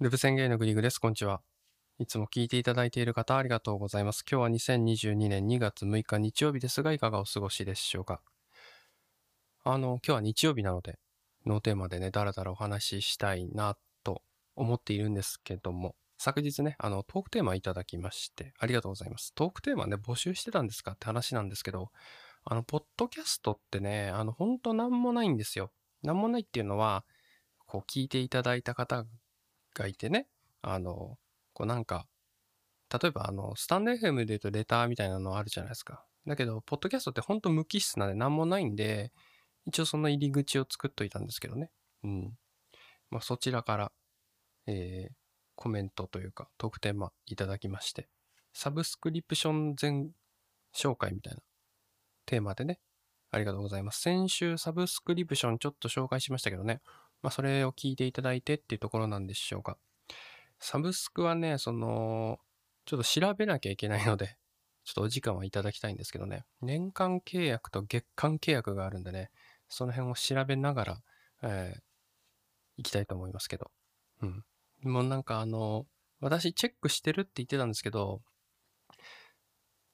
ルブ宣言のグリグです。こんにちは。いつも聞いていただいている方ありがとうございます。今日は2022年2月6日日曜日ですが、いかがお過ごしでしょうか？あの、今日は日曜日なので、ノーテーマでね、だらだらお話ししたいなと思っているんですけども、昨日ね、あの、トークテーマいただきまして、ありがとうございます。トークテーマね、募集してたんですかって話なんですけど、あの、ポッドキャストってね、あの、ほんとなんもないんですよ。なんもないっていうのは、こう、聞いていただいた方がいてね、あの、こうなんか、例えばあの、スタンド FM で言うとレターみたいなのあるじゃないですか。だけど、ポッドキャストってほんと無機質なんで何もないんで、一応その入り口を作っといたんですけどね。うん。まあ、そちらから、えー、コメントというか、特典まいただきまして、サブスクリプション全紹介みたいなテーマでね、ありがとうございます。先週サブスクリプションちょっと紹介しましたけどね、まあ、それを聞いていただいてっていうところなんでしょうか。サブスクはね、その、ちょっと調べなきゃいけないので、ちょっとお時間はいただきたいんですけどね、年間契約と月間契約があるんでね、その辺を調べながら、えー、行きたいと思いますけど。うん。もうなんかあの、私チェックしてるって言ってたんですけど、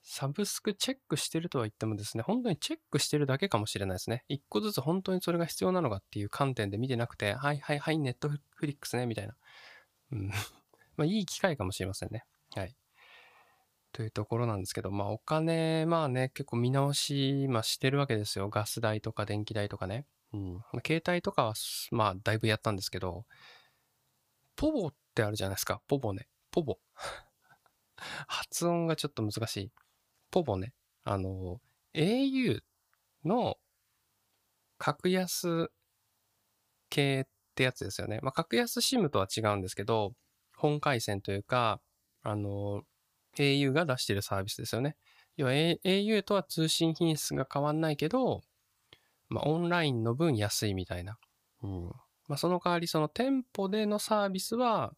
サブスクチェックしてるとは言ってもですね、本当にチェックしてるだけかもしれないですね。一個ずつ本当にそれが必要なのかっていう観点で見てなくて、はいはいはい、ネットフリックスね、みたいな。うん。まあいい機会かもしれませんね。はい。というところなんですけど、まあお金、まあね、結構見直し、まあしてるわけですよ。ガス代とか電気代とかね。うん。携帯とかは、まあだいぶやったんですけど、ポボってあるじゃないですか。ポボね。ポボ。発音がちょっと難しい。ポボね、あの、au の格安系ってやつですよね。まあ、格安 SIM とは違うんですけど、本回線というか、あの、au が出してるサービスですよね。要は au とは通信品質が変わんないけど、まあ、オンラインの分安いみたいな。うん。まあ、その代わりその店舗でのサービスは、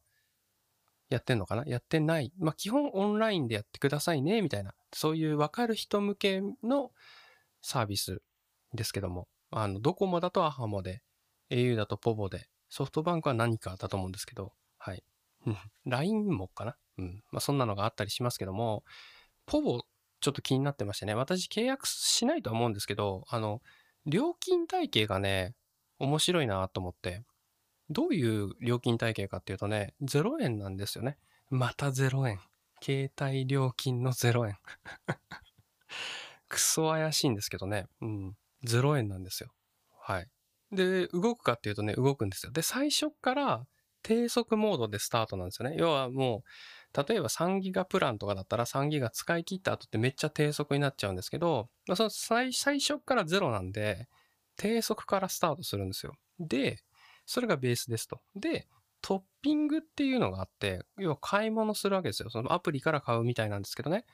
やってんのかな？やってない。まあ、基本オンラインでやってくださいね、みたいな。そういう分かる人向けのサービスですけども。あの、ドコモだとアハモで、au だとポボで、ソフトバンクは何かだと思うんですけど、はい。LINE もかな？うん。まあ、そんなのがあったりしますけども、ポボ、ちょっと気になってましてね。私契約しないとは思うんですけど、あの、料金体系がね、面白いなと思って。どういう料金体系かっていうとね、0円なんですよね。また0円。携帯料金の0円。クソ怪しいんですけどね。うん。0円なんですよ。はい。で、動くかっていうとね、動くんですよ。で、最初から低速モードでスタートなんですよね。要はもう、例えば3ギガプランとかだったら3ギガ使い切った後ってめっちゃ低速になっちゃうんですけど、まあ、その最最初から0なんで、低速からスタートするんですよ。で、それがベースですと。で、トッピングっていうのがあって、要は買い物するわけですよ。そのアプリから買うみたいなんですけどね。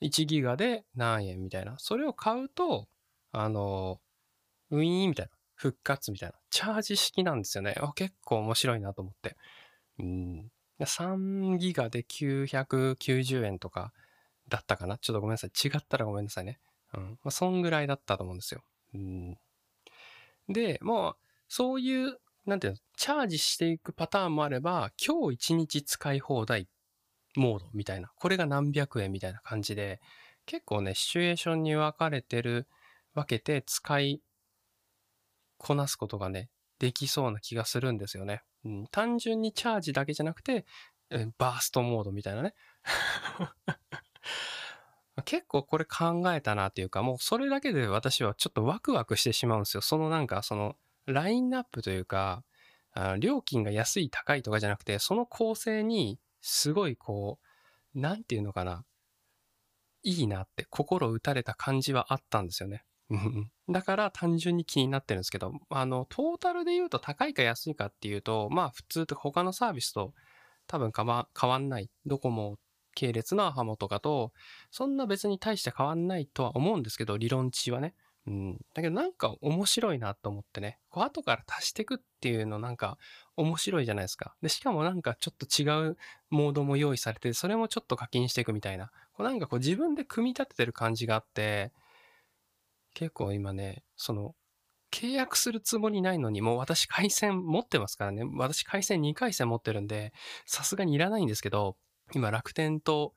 1ギガで何円みたいな。それを買うと、あの、ウィーンみたいな。復活みたいな。チャージ式なんですよね。結構面白いなと思って。うん。3ギガで990円とかだったかな。ちょっとごめんなさい。違ったらごめんなさいね。うん。まあ、そんぐらいだったと思うんですよ。うん。で、もう、そういうなんていうの、チャージしていくパターンもあれば、今日一日使い放題モードみたいな、これが何百円みたいな感じで、結構ね、シチュエーションに分かれてる、分けて使いこなすことがね、できそうな気がするんですよね。うん、単純にチャージだけじゃなくて、バーストモードみたいなね。結構これ考えたなっていうか、もうそれだけで私はちょっとワクワクしてしまうんですよ。そのなんかそのラインナップというか、あ料金が安い高いとかじゃなくて、その構成にすごいこう、なんていうのかな。いいなって心打たれた感じはあったんですよね。だから単純に気になってるんですけど、あの、トータルで言うと高いか安いかっていうと、まあ普通と他のサービスと多分変わ変わんない。ドコモ系列のアハモとかと、そんな別に大して変わんないとは思うんですけど、理論値はね。うん。だけどなんか面白いなと思ってね。こう後から足していくっていうのなんか面白いじゃないですか。で、しかもなんかちょっと違うモードも用意されて、それもちょっと課金していくみたいな。こうなんかこう自分で組み立ててる感じがあって、結構今ね、その、契約するつもりないのに、もう私回線持ってますからね。私回線2回線持ってるんで、さすがにいらないんですけど、今楽天と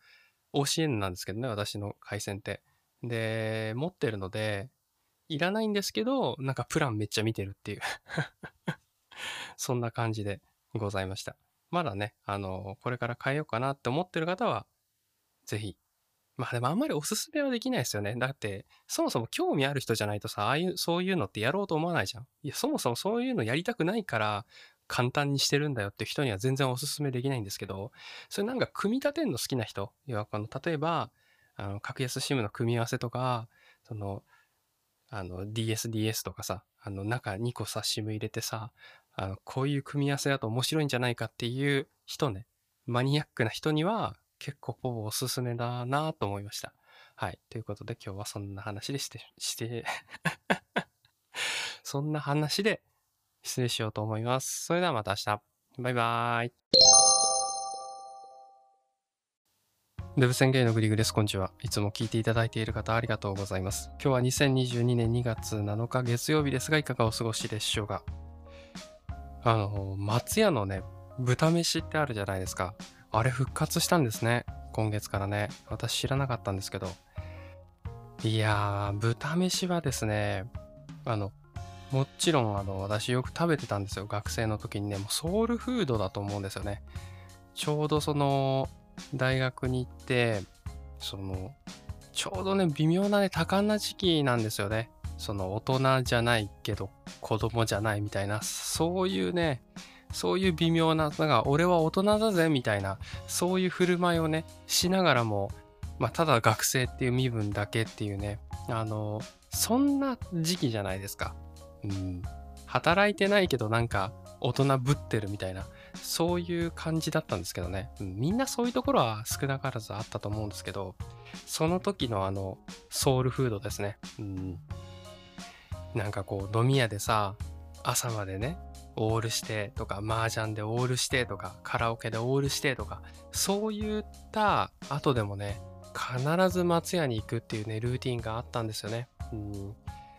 OCN なんですけどね、私の回線って。で、持ってるので、いらないんですけど、なんかプランめっちゃ見てるっていう そんな感じでございました。まだね、あの、これから変えようかなって思ってる方は、ぜひ。まあでもあんまりおすすめはできないですよね。だって、そもそも興味ある人じゃないとさ、ああいう、そういうのってやろうと思わないじゃん。いや、そもそもそういうのやりたくないから、簡単にしてるんだよって人には全然おすすめできないんですけど、それなんか組み立てるの好きな人、要はこの、例えば、あの、格安 SIM の組み合わせとか、その、あの、DSDS とかさ、あの、中2個さ、SIM 入れてさ、あの、こういう組み合わせだと面白いんじゃないかっていう人ね、マニアックな人には結構ポポおすすめだなと思いました。はい。ということで今日はそんな話でして、して そんな話で失礼しようと思います。それではまた明日。バイバーイ。デブ宣言のグリグです。こんにちは。いつも聞いていただいている方ありがとうございます。今日は2022年2月7日月曜日ですが、いかがお過ごしでしょうか？あの、松屋のね、豚飯ってあるじゃないですか。あれ復活したんですね。今月からね。私知らなかったんですけど。いやー、豚飯はですね、あの、もちろんあの私よく食べてたんですよ学生の時にねもうソウルフードだと思うんですよねちょうどその大学に行ってそのちょうどね微妙なね多感な時期なんですよね。その大人じゃないけど子供じゃないみたいなそういうねそういう微妙ななんか俺は大人だぜみたいなそういう振る舞いをねしながらもまあただ学生っていう身分だけっていうねあのそんな時期じゃないですか。うん、働いてないけどなんか大人ぶってるみたいな。そういう感じだったんですけどね、みんなそういうところは少なからずあったと思うんですけどその時のあのソウルフードですね、うん、なんかこう飲み屋でさ朝までねオールしてとか麻雀でオールしてとかカラオケでオールしてとかそういった後でもね必ず松屋に行くっていうねルーティンがあったんですよね、うん、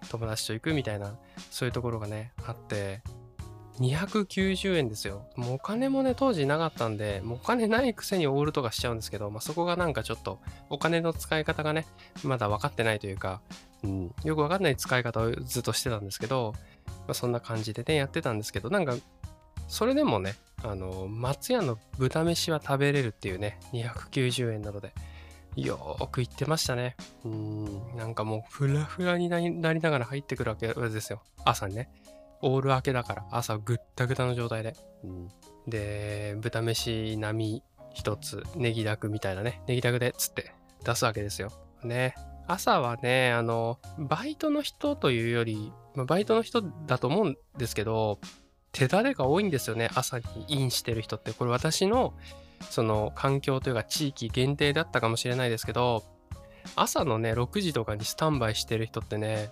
友達と行くみたいなそういうところがねあって290円ですよもうお金もね当時なかったんでもうお金ないくせにオールとかしちゃうんですけど、まあ、そこがなんかちょっとお金の使い方がねまだ分かってないというか、うん、よく分かんない使い方をずっとしてたんですけど、まあ、そんな感じでねやってたんですけどなんかそれでもねあの松屋の豚飯は食べれるっていうね290円なのでよーく行ってましたね。うん、なんかもうフラフラになりながら入ってくるわけですよ。朝にね。オール明けだから朝ぐったぐたの状態で。うん、で、豚飯並み一つ、ネギダクみたいなね、ネギダクでつって出すわけですよ。ね。朝はね、あの、バイトの人というより、バイトの人だと思うんですけど、手だれが多いんですよね、朝にインしてる人って。これ私のその環境というか地域限定だったかもしれないですけど朝のね6時とかにスタンバイしてる人ってね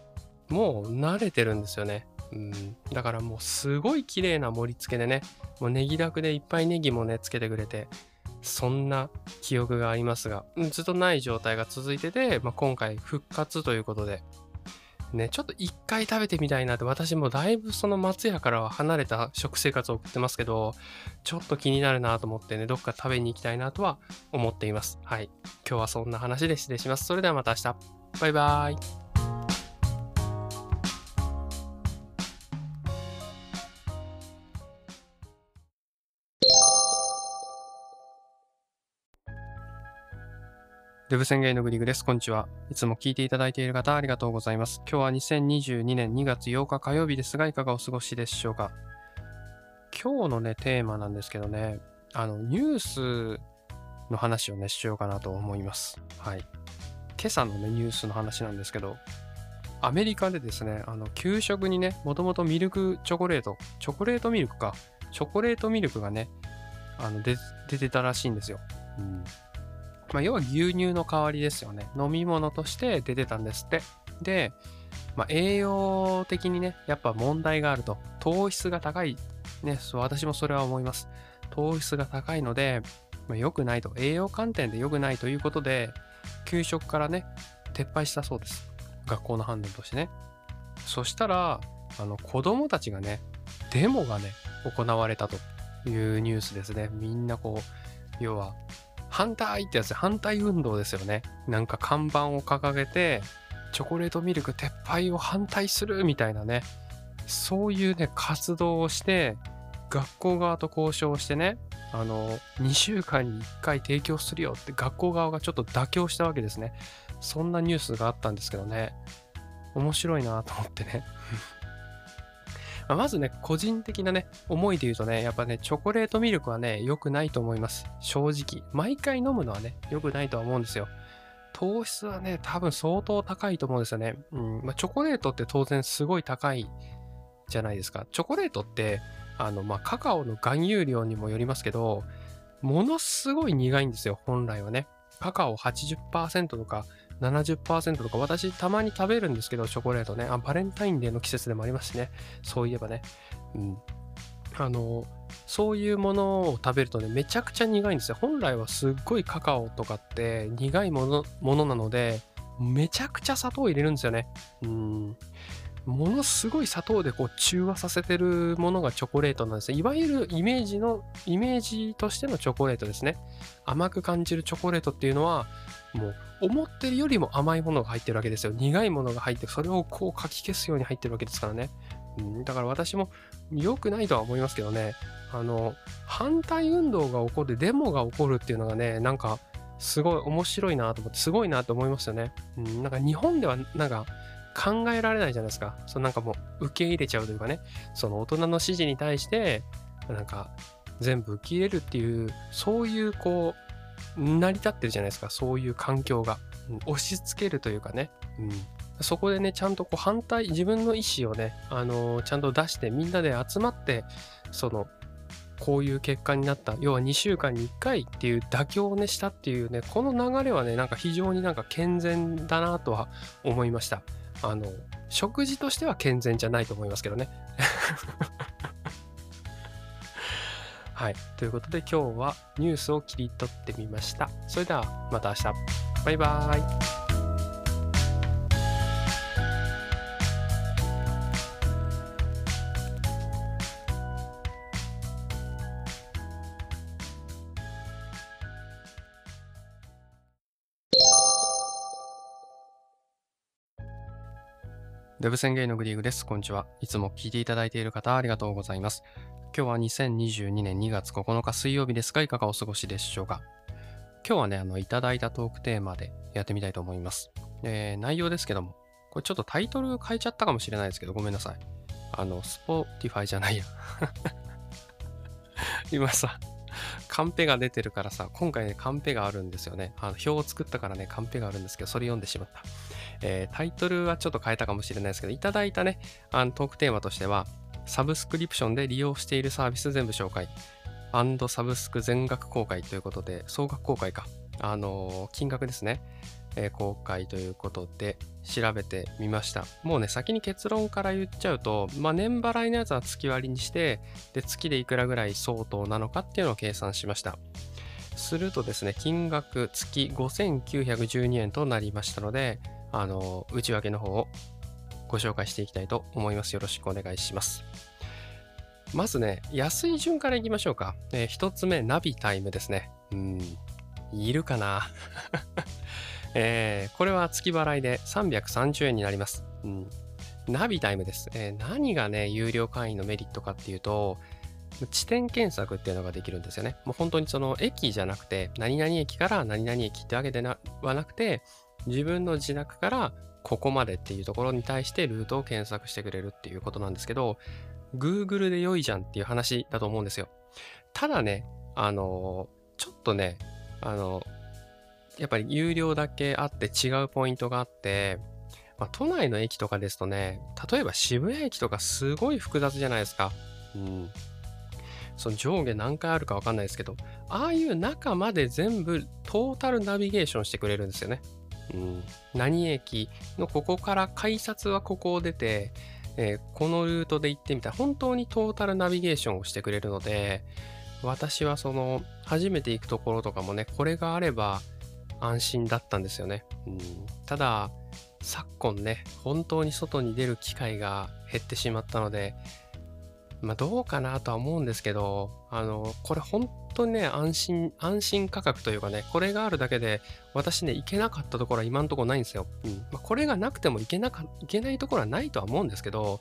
もう慣れてるんですよね。うん、だからもうすごい綺麗な盛り付けでねもうネギだくでいっぱいネギもねつけてくれてそんな記憶がありますがずっとない状態が続いてて、まあ、今回復活ということでね、ちょっと一回食べてみたいなって、私もだいぶその松屋からは離れた食生活を送ってますけど、ちょっと気になるなと思ってね、どっか食べに行きたいなとは思っています。はい。今日はそんな話で失礼します。それではまた明日。バイバーイ。デブ宣言のグリグです。こんにちは。いつも聞いていただいている方ありがとうございます。今日は2022年2月8日火曜日ですが、いかがお過ごしでしょうか。今日のね、テーマなんですけどね、あの、ニュースの話をね、しようかなと思います。はい。今朝のね、ニュースの話なんですけど、アメリカでですね、あの、給食にね、もともとミルクチョコレート、チョコレートミルクか、チョコレートミルクがね、あの出てたらしいんですよ。うんまあ、要は牛乳の代わりですよね。飲み物として出てたんですって。で、まあ、栄養的にね、やっぱ問題があると。糖質が高い。ね、そう私もそれは思います。糖質が高いので、まあ、良くないと。栄養観点で良くないということで、給食からね、撤廃したそうです。学校の判断としてね。そしたら、あの子供たちがね、デモがね、行われたというニュースですね。みんなこう、要は、反対ってやつ反対運動ですよね。なんか看板を掲げて、チョコレートミルク撤廃を反対するみたいなね、そういうね、活動をして、学校側と交渉してね、あの、2週間に1回提供するよって学校側がちょっと妥協したわけですね。そんなニュースがあったんですけどね、面白いなと思ってね。まずね、個人的なね、思いで言うとね、やっぱね、チョコレートミルクはね、良くないと思います。正直。毎回飲むのはね、良くないとは思うんですよ。糖質はね、多分相当高いと思うんですよね。うん。まあ、チョコレートって当然すごい高いじゃないですか。チョコレートって、あの、まあ、カカオの含有量にもよりますけど、ものすごい苦いんですよ、本来はね。カカオ80%とか70%とか、私たまに食べるんですけど、チョコレートね。あ、バレンタインデーの季節でもありますしね。そういえばね。うん。あの、そういうものを食べるとね、めちゃくちゃ苦いんですよ。本来はすっごいカカオとかって苦いものものなので、めちゃくちゃ砂糖を入れるんですよね。うん。ものすごい砂糖でこう中和させてるものがチョコレートなんですね。いわゆるイメージの、イメージとしてのチョコレートですね。甘く感じるチョコレートっていうのは、もう思ってるよりも甘いものが入ってるわけですよ。苦いものが入って、それをこうかき消すように入ってるわけですからね。うん、だから私も良くないとは思いますけどね。あの、反対運動が起こる、デモが起こるっていうのがね、なんか、すごい面白いなと思って、すごいなと思いますよね。うん、なんか日本では、なんか、考えられないじゃないですか。そのなんかもう受け入れちゃうというかね、その大人の指示に対して、なんか全部受け入れるっていう、そういうこう、成り立ってるじゃないですか。そういう環境が。押し付けるというかね。うん。そこでね、ちゃんとこう反対、自分の意思をね、あのー、ちゃんと出して、みんなで集まって、その、こういう結果になった。要は2週間に1回っていう妥協をね、したっていうね、この流れはね、なんか非常になんか健全だなとは思いました。あの、食事としては健全じゃないと思いますけどね。はい。ということで今日はニュースを切り取ってみました。それではまた明日。バイバーイ。デブ宣言のグリーグです。こんにちは。いつも聞いていただいている方ありがとうございます。今日は2022年2月9日水曜日ですが、いかがお過ごしでしょうか？今日はね、あの、いただいたトークテーマでやってみたいと思います。えー、内容ですけども、これちょっとタイトル変えちゃったかもしれないですけど、ごめんなさい。あの、 Spotify じゃないや。今さ、カンペが出てるからさ、今回ね、カンペがあるんですよね。あの表を作ったからね、カンペがあるんですけど、それ読んでしまった。えー、タイトルはちょっと変えたかもしれないですけど、いただいたね、あのトークテーマとしては、サブスクリプションで利用しているサービス全部紹介。アンドサブスク全額公開ということで、総額公開か。あのー、金額ですね。えー、公開ということで調べてみました。もうね、先に結論から言っちゃうと、まあ、年払いのやつは月割りにして、で、月でいくらぐらい相当なのかっていうのを計算しました。するとですね、金額月5912円となりましたので、あの、内訳の方をご紹介していきたいと思います。よろしくお願いします。まずね、安い順からいきましょうか。えー、一つ目、ナビタイムですね。うん、いるかな？えー、これは月払いで330円になります。うん、ナビタイムです、えー、何がね、有料会員のメリットかっていうと、地点検索っていうのができるんですよね。もう本当にその駅じゃなくて、何々駅から何々駅ってわけではなくて、自分の自宅からここまでっていうところに対してルートを検索してくれるっていうことなんですけど、Google で良いじゃんっていう話だと思うんですよ。ただね、あの、ちょっとね、あの、やっぱり有料だけあって違うポイントがあって、まあ、都内の駅とかですとね、例えば渋谷駅とかすごい複雑じゃないですか。うん。その上下何回あるかわかんないですけど、ああいう中まで全部トータルナビゲーションしてくれるんですよね。うん、何駅のここから改札はここを出て、えー、このルートで行ってみたら本当にトータルナビゲーションをしてくれるので私はその初めて行くところとかもねこれがあれば安心だったんですよね、うん、ただ昨今ね、本当に外に出る機会が減ってしまったので、まあどうかなとは思うんですけど、あの、これ本当にね、安心、安心価格というかね、これがあるだけで、私ね、行けなかったところは今のとこないんですよ。うん。まあ、これがなくても行けなか、行けないところはないとは思うんですけど、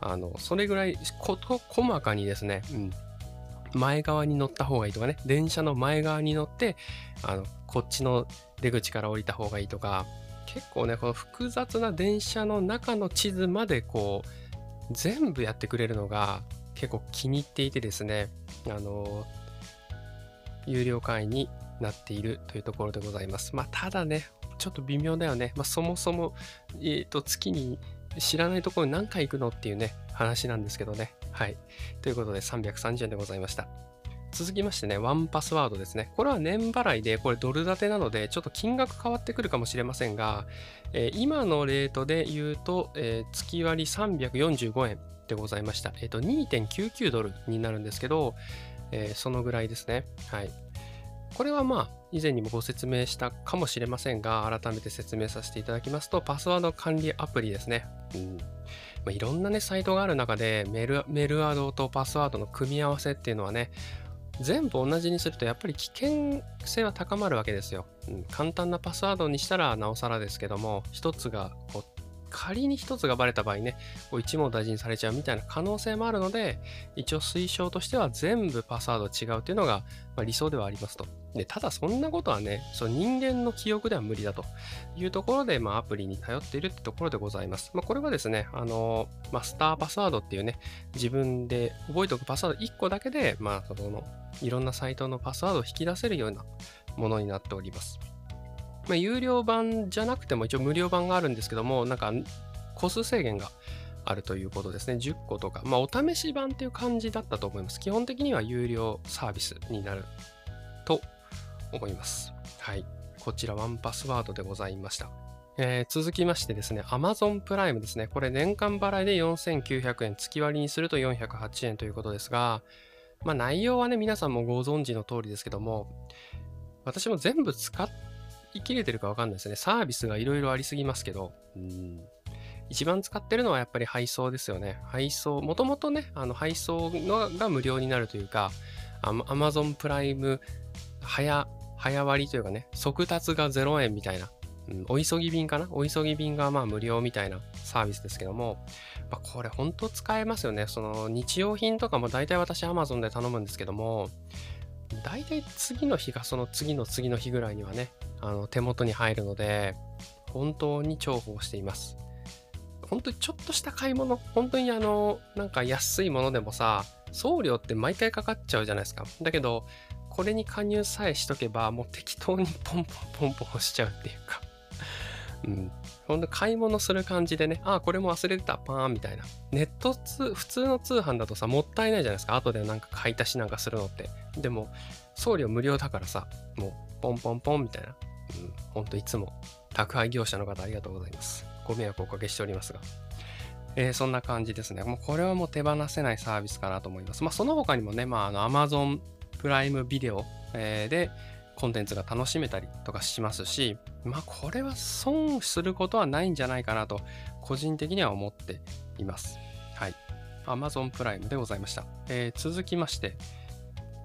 あの、それぐらいこと細かにですね、うん。前側に乗った方がいいとかね、電車の前側に乗って、あの、こっちの出口から降りた方がいいとか、結構ね、この複雑な電車の中の地図までこう、全部やってくれるのが結構気に入っていてですね、あの、有料会員になっているというところでございます。まあ、ただね、ちょっと微妙だよね。まあ、そもそも、えっ、ー、と、月に知らないところに何回行くのっていうね、話なんですけどね。はい。ということで330円でございました。続きましてね、ワンパスワードですね。これは年払いで、これドル建てなので、ちょっと金額変わってくるかもしれませんが、えー、今のレートで言うと、えー、月割345円でございました。えっ、ー、と、2.99ドルになるんですけど、えそのぐらいですね。はい。これはまあ、以前にもご説明したかもしれませんが、改めて説明させていただきますと、パスワード管理アプリですね。うんまあ、いろんなね、サイトがある中でメル、メルアドとパスワードの組み合わせっていうのはね、全部同じにするとやっぱり危険性は高まるわけですよ。うん、簡単なパスワードにしたらなおさらですけども、一つがこう仮に一つがバレた場合ね、こう一網大事にされちゃうみたいな可能性もあるので、一応推奨としては全部パスワード違うというのが、ま、理想ではありますと。で、ただそんなことはね、その人間の記憶では無理だというところで、まあ、アプリに頼っているってところでございます。まあ、これはですね、あの、マスターパスワードっていうね、自分で覚えておくパスワード1個だけで、まあ、その、いろんなサイトのパスワードを引き出せるようなものになっております。まあ、有料版じゃなくても一応無料版があるんですけども、なんか個数制限があるということですね。10個とか、まあ、お試し版っていう感じだったと思います。基本的には有料サービスになると思います。はい。こちらワンパスワードでございました。えー、続きましてですね、Amazon プライムですね。これ年間払いで4900円、月割りにすると408円ということですが、まあ内容はね、皆さんもご存知の通りですけども、私も全部使い切れてるかわかんないですね。サービスがいろいろありすぎますけど、うん一番使ってるのはやっぱり配送ですよね。配送、もともとね、あの配送のが無料になるというか、Amazon プライム早、早割というかね、速達が0円みたいな、うん、お急ぎ便かな？お急ぎ便がまあ無料みたいなサービスですけども、まあ、これ本当使えますよね。その日用品とかも大体私 Amazon で頼むんですけども、大体次の日がその次の次の日ぐらいにはね、あの手元に入るので、本当に重宝しています。本当にちょっとした買い物、本当にあの、なんか安いものでもさ、送料って毎回かかっちゃうじゃないですか。だけど、これに加入さえしとけば、もう適当にポンポンポンポンしちゃうっていうか。うん。ほんと買い物する感じでね、あ、これも忘れてた、パーンみたいな。ネット通、普通の通販だとさ、もったいないじゃないですか。後でなんか買い足しなんかするのって。でも、送料無料だからさ、もう、ポンポンポンみたいな。うん。ほんといつも、宅配業者の方ありがとうございます。ご迷惑をおかけしておりますが。えー、そんな感じですね。もうこれはもう手放せないサービスかなと思います。まあその他にもね、まああの Amazon プライムビデオ、え、でコンテンツが楽しめたりとかしますし、まあこれは損することはないんじゃないかなと個人的には思っています。はい。Amazon プライムでございました。えー、続きまして、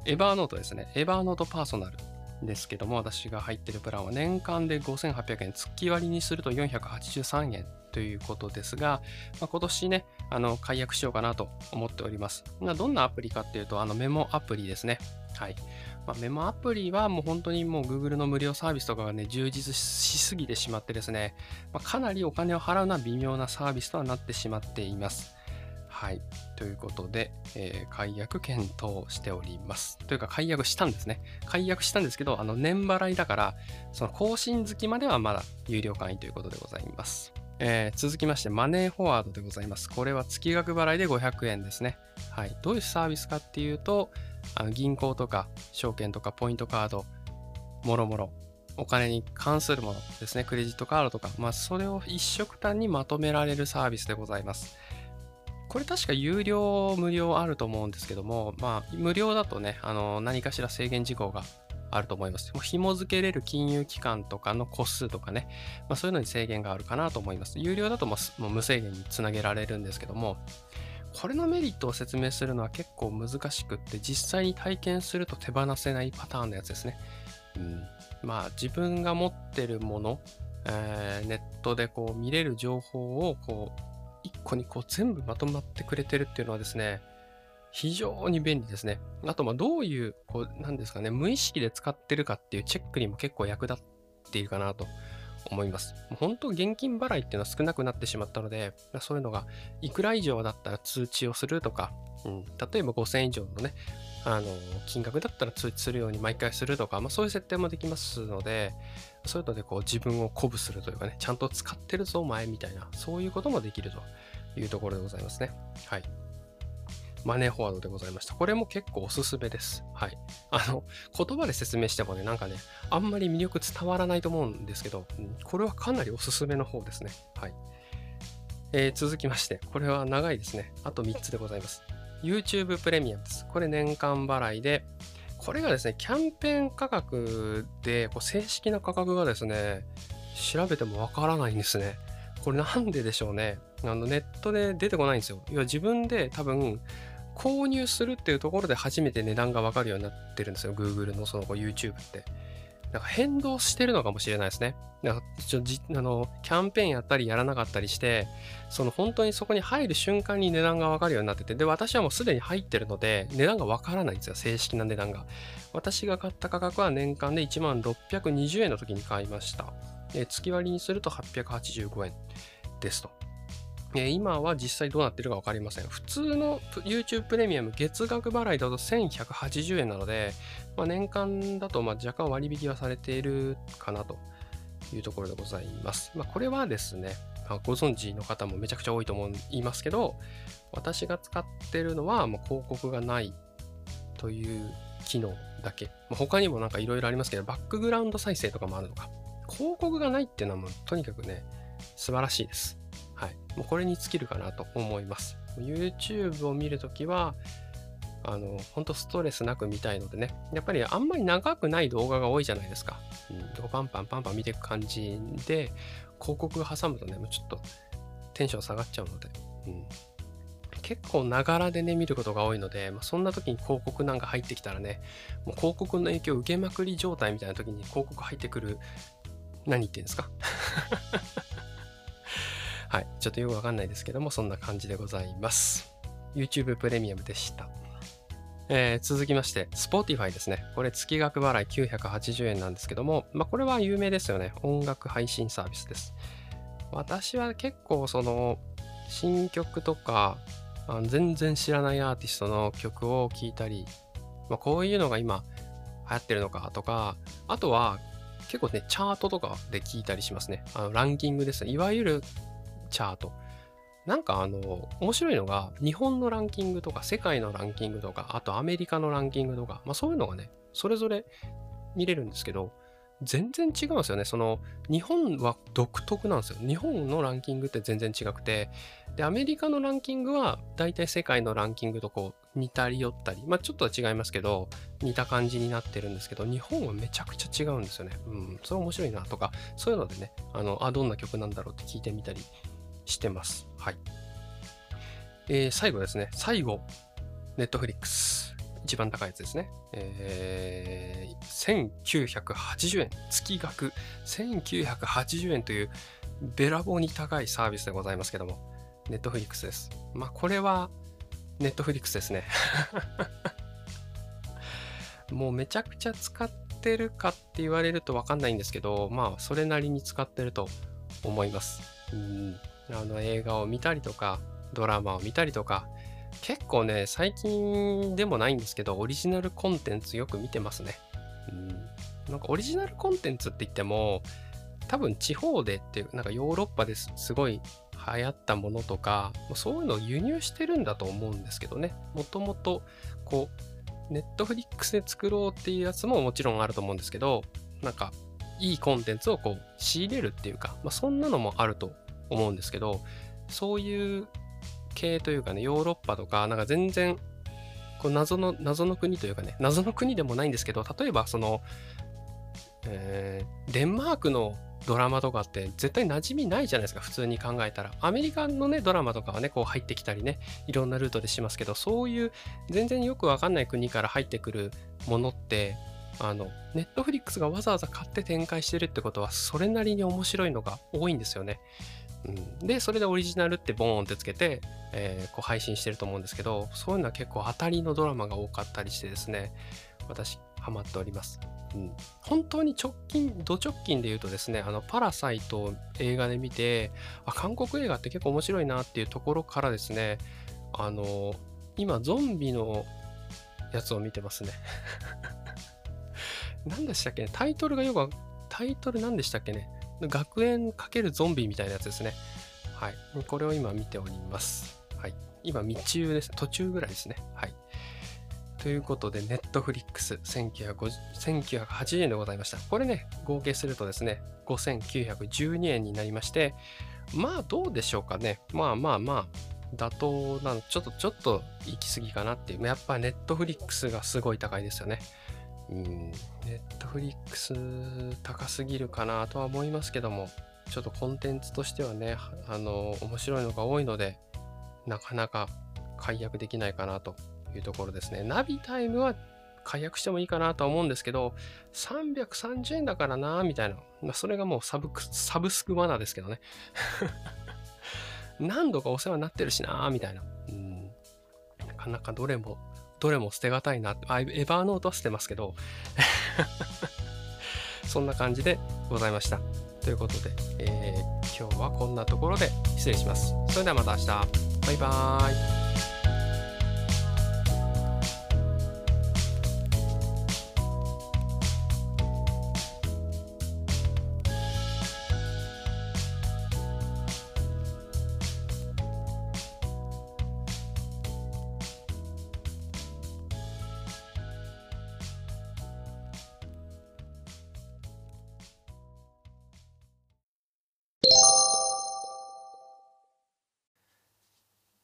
エバーノートですね。エバーノートパーソナルですけども、私が入ってるプランは年間で5800円、月割りにすると483円ということですが、まあ、今年ね、あの、解約しようかなと思っております。どんなアプリかっていうと、あのメモアプリですね。はい。まあ、メモアプリはもう本当にもう Google の無料サービスとかがね、充実しすぎてしまってですね、まあ、かなりお金を払うのは微妙なサービスとはなってしまっています。はい。ということで、えー、解約検討しております。というか、解約したんですね。解約したんですけど、あの、年払いだから、その更新月まではまだ有料会員ということでございます。えー、続きまして、マネーフォワードでございます。これは月額払いで500円ですね。はい。どういうサービスかっていうと、あの銀行とか証券とかポイントカード、もろもろ、お金に関するものですね。クレジットカードとか、まあ、それを一色単にまとめられるサービスでございます。これ確か有料、無料あると思うんですけども、まあ、無料だとね、あの、何かしら制限事項があると思います。もう紐付けれる金融機関とかの個数とかね、まあ、そういうのに制限があるかなと思います。有料だともう無制限につなげられるんですけども、これのメリットを説明するのは結構難しくって、実際に体験すると手放せないパターンのやつですね。うん、まあ自分が持ってるもの、えー、ネットでこう見れる情報をこう一個にこう全部まとまってくれてるっていうのはですね、非常に便利ですね。あと、まどういう、こう、なんですかね、無意識で使ってるかっていうチェックにも結構役立っているかなと思います。本当、現金払いっていうのは少なくなってしまったので、そういうのがいくら以上だったら通知をするとか、うん、例えば5000円以上のね、あの、金額だったら通知するように毎回するとか、まあそういう設定もできますので、そういうのでこう自分を鼓舞するというかね、ちゃんと使ってるぞお前みたいな、そういうこともできるというところでございますね。はい。マネーフォワードでございました。これも結構おすすめです。はい。あの、言葉で説明してもね、なんかね、あんまり魅力伝わらないと思うんですけど、これはかなりおすすめの方ですね。はい。えー、続きまして、これは長いですね。あと3つでございます。YouTube プレミアムです。これ年間払いで、これがですね、キャンペーン価格で、こう正式な価格がですね、調べてもわからないんですね。これなんででしょうね。あのネットで出てこないんですよ。要は自分で多分購入するっていうところで初めて値段がわかるようになってるんですよ。Google のその YouTube って。なんか変動してるのかもしれないですね。だかちょじあのキャンペーンやったりやらなかったりして、その本当にそこに入る瞬間に値段がわかるようになってて、で、私はもうすでに入ってるので、値段がわからないんですよ、正式な値段が。私が買った価格は年間で1万620円の時に買いました。月割りにすると885円ですと。え今は実際どうなってるか分かりません。普通の YouTube プレミアム月額払いだと1180円なので、まあ、年間だとま若干割引はされているかなというところでございます。まあ、これはですね、まあ、ご存知の方もめちゃくちゃ多いと思いますけど、私が使ってるのはもう広告がないという機能だけ。ま、他にもなんかいろいろありますけど、バックグラウンド再生とかもあるのか。広告がないっていうのはもうとにかくね、素晴らしいです。はい。もうこれに尽きるかなと思います。YouTube を見るときは、あの、本当ストレスなく見たいのでね、やっぱりあんまり長くない動画が多いじゃないですか。うん、パンパンパンパン見ていく感じで、広告挟むとね、もうちょっとテンション下がっちゃうので、うん、結構ながらでね、見ることが多いので、まあ、そんな時に広告なんか入ってきたらね、もう広告の影響を受けまくり状態みたいな時に広告入ってくる、何言ってんですか？はい。ちょっとよくわかんないですけども、そんな感じでございます。YouTube プレミアムでした。えー、続きまして、Spotify ですね。これ月額払い980円なんですけども、まあ、これは有名ですよね。音楽配信サービスです。私は結構その新曲とかあの全然知らないアーティストの曲を聴いたり、まあ、こういうのが今流行ってるのかとか、あとは結構ね、チャートとかで聞いたりしますね。あのランキングですね。いわゆるチャート。なんかあの、面白いのが、日本のランキングとか、世界のランキングとか、あとアメリカのランキングとか、まあそういうのがね、それぞれ見れるんですけど、全然違うんですよね。その、日本は独特なんですよ。日本のランキングって全然違くて、で、アメリカのランキングは、大体世界のランキングとこう、似たり寄ったり、まあちょっとは違いますけど、似た感じになってるんですけど、日本はめちゃくちゃ違うんですよね。うん、それ面白いなとか、そういうのでね、あの、あ、どんな曲なんだろうって聞いてみたりしてます。はい。えー、最後ですね。最後、ネットフリックス。一番高いやつですね。えー、1980円。月額1980円というべらぼうに高いサービスでございますけども、ネットフリックスです。まあ、これは、ネットフリックスですね。もうめちゃくちゃ使ってるかって言われるとわかんないんですけど、まあ、それなりに使ってると思います。うんあの映画を見たりとか、ドラマを見たりとか、結構ね、最近でもないんですけど、オリジナルコンテンツよく見てますね。うん。なんかオリジナルコンテンツって言っても、多分地方でっていう、なんかヨーロッパですすごい流行ったものとか、そういうのを輸入してるんだと思うんですけどね。もともと、こう、ネットフリックスで作ろうっていうやつももちろんあると思うんですけど、なんか、いいコンテンツをこう仕入れるっていうか、まあ、そんなのもあると思うんですけど、そういう系というかね、ヨーロッパとか、なんか全然こう謎の、謎の国というかね、謎の国でもないんですけど、例えばその、えー、デンマークのドラマとかって絶対馴染みないじゃないですか普通に考えたらアメリカのねドラマとかはねこう入ってきたりねいろんなルートでしますけどそういう全然よくわかんない国から入ってくるものってあのネットフリックスがわざわざ買って展開してるってことはそれなりに面白いのが多いんですよね。うん、でそれでオリジナルってボーンってつけて、えー、こう配信してると思うんですけどそういうのは結構当たりのドラマが多かったりしてですね私ハマっております。うん、本当に直近、ド直近で言うとですね、あの、パラサイトを映画で見て、あ、韓国映画って結構面白いなっていうところからですね、あの、今、ゾンビのやつを見てますね。何でしたっけね？タイトルがよく、タイトル何でしたっけね？学園×ゾンビみたいなやつですね。はい。これを今見ております。はい。今、道中です。途中ぐらいですね。はい。ということで、ネットフリックス1980円でございました。これね、合計するとですね、5912円になりまして、まあどうでしょうかね。まあまあまあ、妥当なの、ちょっとちょっと行き過ぎかなっていう。やっぱネットフリックスがすごい高いですよね。ネットフリックス高すぎるかなとは思いますけども、ちょっとコンテンツとしてはね、あの、面白いのが多いので、なかなか解約できないかなというところですね。ナビタイムは解約してもいいかなとは思うんですけど、330円だからなみたいな。まあ、それがもうサブサブスクマナーですけどね。何度かお世話になってるしなみたいな。うん。なかなかどれもどれも捨てがたいな。あ、エヴァーノートは捨てますけど、そんな感じでございました。ということで、えー、今日はこんなところで失礼します。それではまた明日。バイバーイ。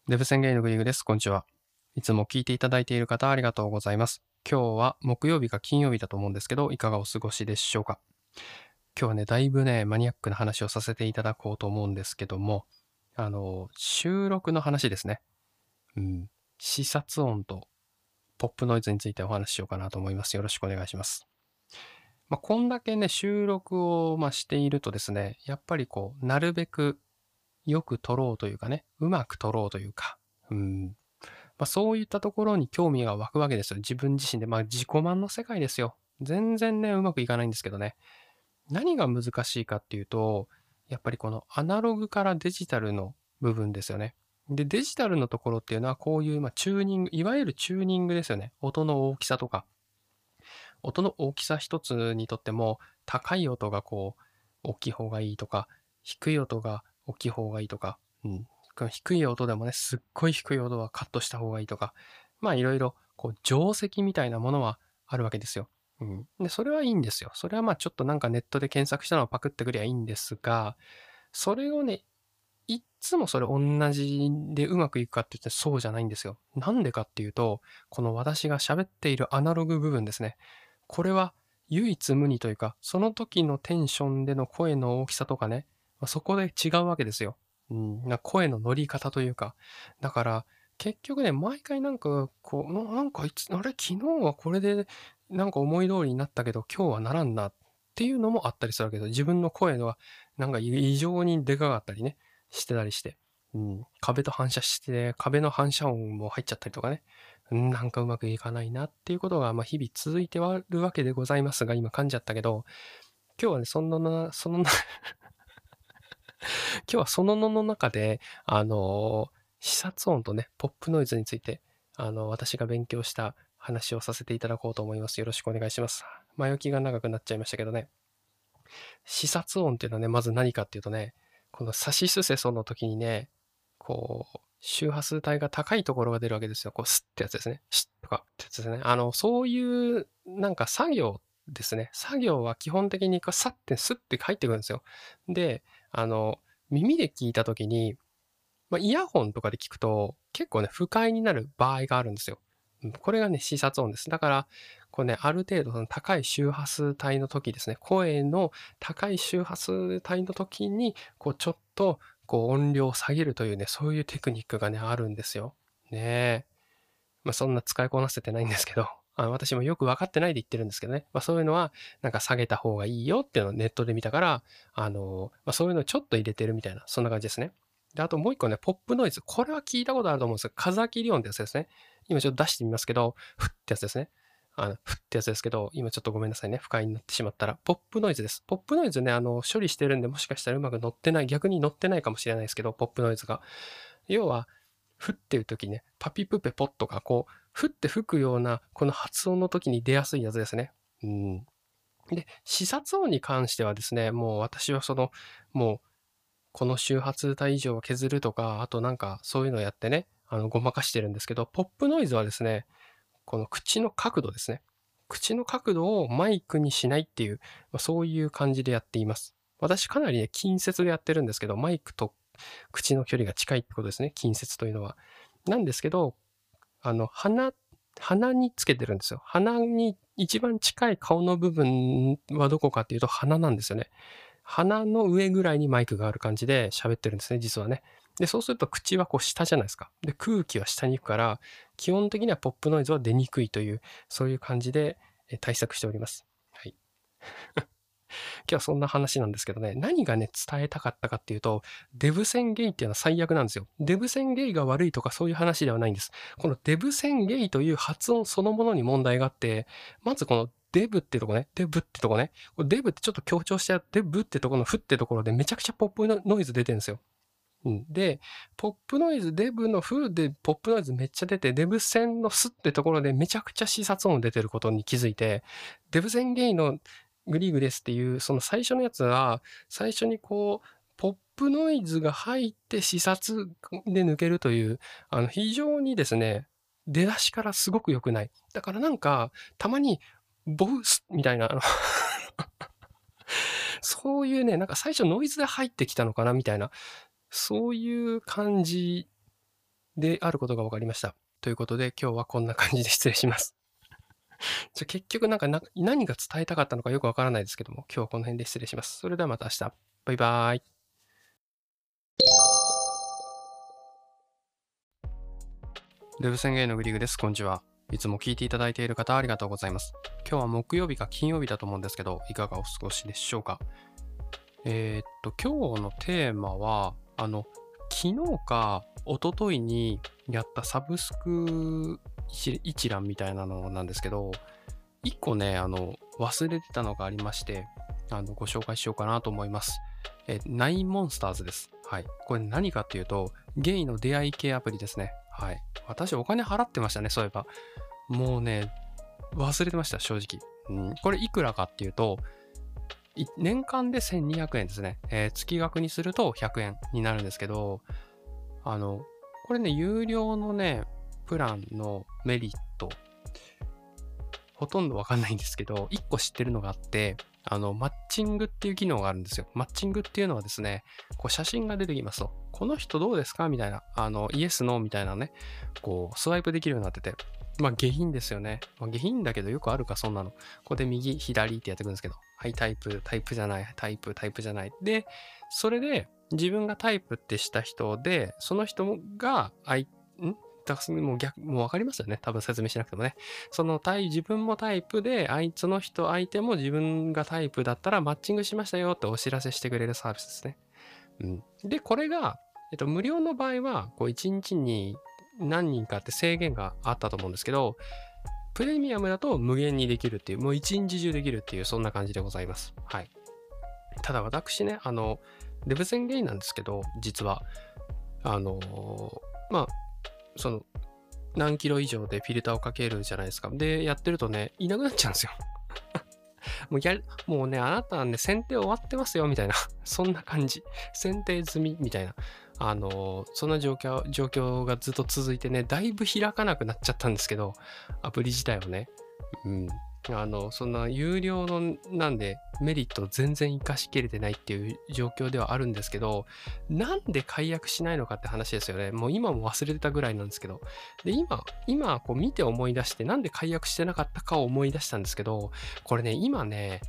デブ宣言のグリグです。こんにちは。いつも聞いていただいている方ありがとうございます。今日は木曜日か金曜日だと思うんですけど、いかがお過ごしでしょうか？今日はね、だいぶね、マニアックな話をさせていただこうと思うんですけども、あの、収録の話ですね。うん。視察音とポップノイズについてお話ししようかなと思います。よろしくお願いします。まあ、こんだけね、収録を、まあ、しているとですね、やっぱりこう、なるべくよく撮ろうというかね、うまく撮ろうというか、うん。まあ、そういったところに興味が湧くわけですよ。自分自身で。まあ、自己満の世界ですよ。全然ね、うまくいかないんですけどね。何が難しいかっていうと、やっぱりこのアナログからデジタルの部分ですよね。で、デジタルのところっていうのはこういう、まあ、チューニング、いわゆるチューニングですよね。音の大きさとか。音の大きさ一つにとっても、高い音がこう、大きい方がいいとか、低い音が大きい方がいいとか、うん。低い音でもね、すっごい低い音はカットした方がいいとか、まあいろいろ、こう、定石みたいなものはあるわけですよ。うん。で、それはいいんですよ。それはまあちょっとなんかネットで検索したのをパクってくりゃいいんですが、それをね、いっつもそれ同じでうまくいくかって言ってそうじゃないんですよ。なんでかっていうと、この私が喋っているアナログ部分ですね。これは唯一無二というか、その時のテンションでの声の大きさとかね、まそこで違うわけですよ。うん、な声の乗り方というか。だから、結局ね、毎回なんか、こう、なんかいつ、あれ、昨日はこれで、なんか思い通りになったけど、今日はならんなっていうのもあったりするわけど、自分の声は、なんか異常にでかかったりね、してたりして。うん、壁と反射して、壁の反射音も入っちゃったりとかね。なんかうまくいかないなっていうことが、まあ、日々続いてはるわけでございますが、今噛んじゃったけど、今日はね、そんな、その 今日はそののの中で、あの、視察音とね、ポップノイズについて、あの、私が勉強した話をさせていただこうと思います。よろしくお願いします。前置きが長くなっちゃいましたけどね。視察音っていうのはね、まず何かっていうとね、このサシスセソの時にね、こう、周波数帯が高いところが出るわけですよ。こう、スッってやつですね。シッとかってやつですね。あの、そういう、なんか作業ですね。作業は基本的にこう、サッてスッて入ってくるんですよ。で、あの、耳で聞いた時に、まあ、イヤホンとかで聞くと結構ね、不快になる場合があるんですよ。これがね、視察音です。だから、これね、ある程度その高い周波数帯の時ですね、声の高い周波数帯の時に、こうちょっとこう音量を下げるというね、そういうテクニックがね、あるんですよ。ねえ。まあそんな使いこなせてないんですけど、あの私もよく分かってないで言ってるんですけどね。まあそういうのは、なんか下げた方がいいよっていうのをネットで見たから、あの、まあそういうのをちょっと入れてるみたいな、そんな感じですね。で、あともう一個ね、ポップノイズ。これは聞いたことあると思うんですよ。風切り音ってやつですね。今ちょっと出してみますけど、ふってやつですね。あの、ふってやつですけど、今ちょっとごめんなさいね。不快になってしまったら。ポップノイズです。ポップノイズね、あの、処理してるんで、もしかしたらうまく乗ってない、逆に乗ってないかもしれないですけど、ポップノイズが。要は、ふっていう時ね、パピプペポッとか、こう、ふって吹くような、この発音の時に出やすいやつですね。うん。で、視察音に関してはですね、もう私はその、もう、この周波数帯以上を削るとか、あとなんかそういうのをやってね、あの、ごまかしてるんですけど、ポップノイズはですね、この口の角度ですね。口の角度をマイクにしないっていう、まあ、そういう感じでやっています。私かなりね、近接でやってるんですけど、マイクと口の距離が近いってことですね。近接というのは。なんですけど、あの、鼻、鼻につけてるんですよ。鼻に一番近い顔の部分はどこかっていうと鼻なんですよね。鼻の上ぐらいにマイクがある感じで喋ってるんですね、実はね。で、そうすると口はこう下じゃないですか。で、空気は下に行くから、基本的にはポップノイズは出にくいという、そういう感じで対策しております。はい。今日はそんな話なんですけどね、何がね、伝えたかったかっていうと、デブ宣言っていうのは最悪なんですよ。デブ宣言が悪いとかそういう話ではないんです。このデブ宣言という発音そのものに問題があって、まずこのデブってとこね、デブってとこね、デブってちょっと強調してデブってとこのフってところでめちゃくちゃポップノイズ出てるんですよ。うん、で、ポップノイズ、デブのフでポップノイズめっちゃ出て、デブ線のスってところでめちゃくちゃ視察音出てることに気づいて、デブ線ゲイのグリグですっていう、その最初のやつは、最初にこう、ポップノイズが入って視察で抜けるという、あの、非常にですね、出だしからすごく良くない。だからなんか、たまにボウスみたいな、あの そういうね、なんか最初ノイズで入ってきたのかなみたいな、そういう感じであることが分かりました。ということで今日はこんな感じで失礼します。じゃ結局なんか何が伝えたかったのかよくわからないですけども、今日はこの辺で失礼します。それではまた明日。バイバーイ。デブ宣言のグリグです。こんにちは。いつも聞いていただいている方ありがとうございます。今日は木曜日か金曜日だと思うんですけど、いかがお過ごしでしょうか？えー、っと、今日のテーマは、あの、昨日か一昨日にやったサブスク一覧みたいなのなんですけど、一個ね、あの、忘れてたのがありまして、あの、ご紹介しようかなと思います。え、ナインモンスターズです。はい。これ何かっていうと、ゲイの出会い系アプリですね。はい。私お金払ってましたね、そういえば。もうね、忘れてました、正直。うん、これいくらかっていうと、年間で1200円ですね。えー、月額にすると100円になるんですけど、あの、これね、有料のね、プランのメリット、ほとんどわかんないんですけど、1個知ってるのがあって、あの、マッチングっていう機能があるんですよ。マッチングっていうのはですね、こう写真が出てきますと、この人どうですかみたいな、あの、イエス、ノーみたいなね、こう、スワイプできるようになってて、まあ、下品ですよね。まあ、下品だけどよくあるか、そんなの。ここで右、左ってやってくるんですけど、はい、タイプ、タイプじゃない、タイプ、タイプじゃない。で、それで、自分がタイプってした人で、その人が、あい、んだもう逆、もうわかりますよね。多分説明しなくてもね。そのタイ、自分もタイプで、あいつの人、相手も自分がタイプだったらマッチングしましたよってお知らせしてくれるサービスですね。うん。で、これが、えっと、無料の場合は、こう、1日に何人かって制限があったと思うんですけど、プレミアムだと無限にできるっていう、もう一日中できるっていう、そんな感じでございます。はい。ただ私ね、あの、デブ宣言なんですけど、実は、あのまあ、その、何キロ以上でフィルターをかけるじゃないですか。で、やってるとね、いなくなっちゃうんですよ。もうやもうね、あなたはね、選定終わってますよ、みたいな。そんな感じ。選定済み、みたいな。あの、そんな状況、状況がずっと続いてね、だいぶ開かなくなっちゃったんですけど、アプリ自体をね。うん。あの、そんな有料のなんでメリットを全然活かしきれてないっていう状況ではあるんですけど、なんで解約しないのかって話ですよね。もう今も忘れてたぐらいなんですけど。で、今、今こう見て思い出して、なんで解約してなかったかを思い出したんですけど、これね、今ね、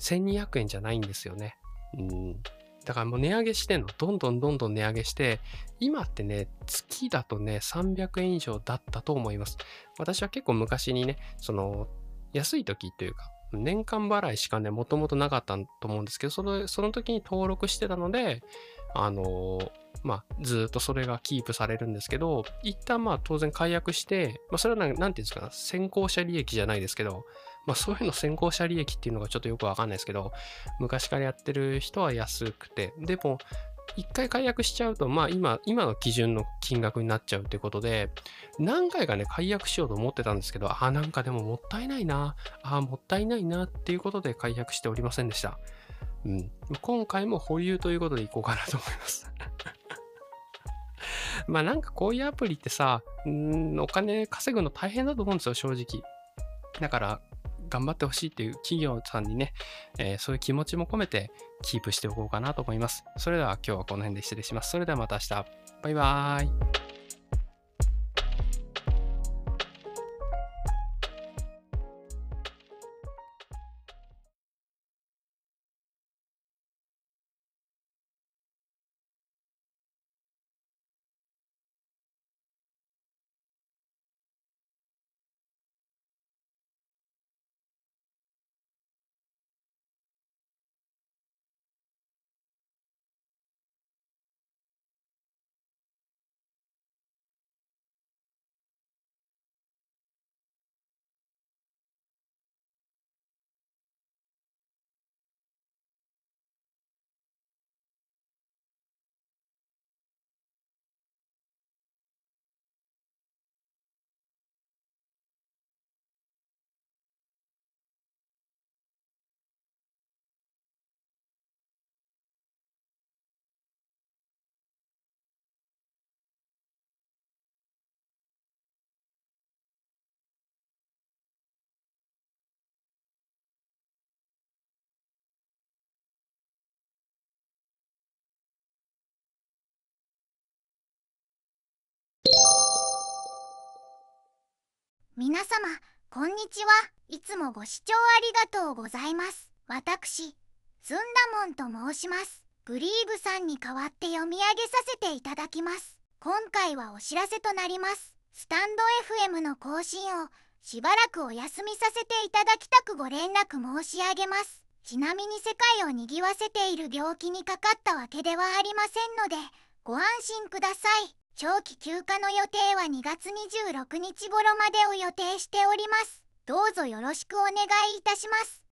1200円じゃないんですよね。うん。だからもう値上げしてんの。どんどんどんどん値上げして、今ってね、月だとね、300円以上だったと思います。私は結構昔にね、その、安い時というか、年間払いしかね、もともとなかったと思うんですけど、その、その時に登録してたので、あのまあ、ずっとそれがキープされるんですけど、一旦まあ当然解約して、まあ、それは何て言うんですか、先行者利益じゃないですけど、まあそういうの先行者利益っていうのがちょっとよくわかんないですけど、昔からやってる人は安くて、でも、一回解約しちゃうと、まあ今、今の基準の金額になっちゃうってことで、何回かね、解約しようと思ってたんですけど、ああ、なんかでももったいないな、ああ、もったいないなっていうことで解約しておりませんでした。うん。今回も保留ということでいこうかなと思います まあなんかこういうアプリってさ、うん、お金稼ぐの大変だと思うんですよ、正直。だから、頑張ってほしいっていう企業さんにね、えー、そういう気持ちも込めてキープしておこうかなと思います。それでは今日はこの辺で失礼します。それではまた明日。バイバーイ。皆様こんにちは。いつもご視聴ありがとうございます。私ずんだもんと申します。グリーブさんに代わって読み上げさせていただきます。今回はお知らせとなります。スタンド FM の更新をしばらくお休みさせていただきたくご連絡申し上げます。ちなみに世界を賑わせている病気にかかったわけではありませんのでご安心ください。長期休暇の予定は2月26日頃までを予定しております。どうぞよろしくお願いいたします。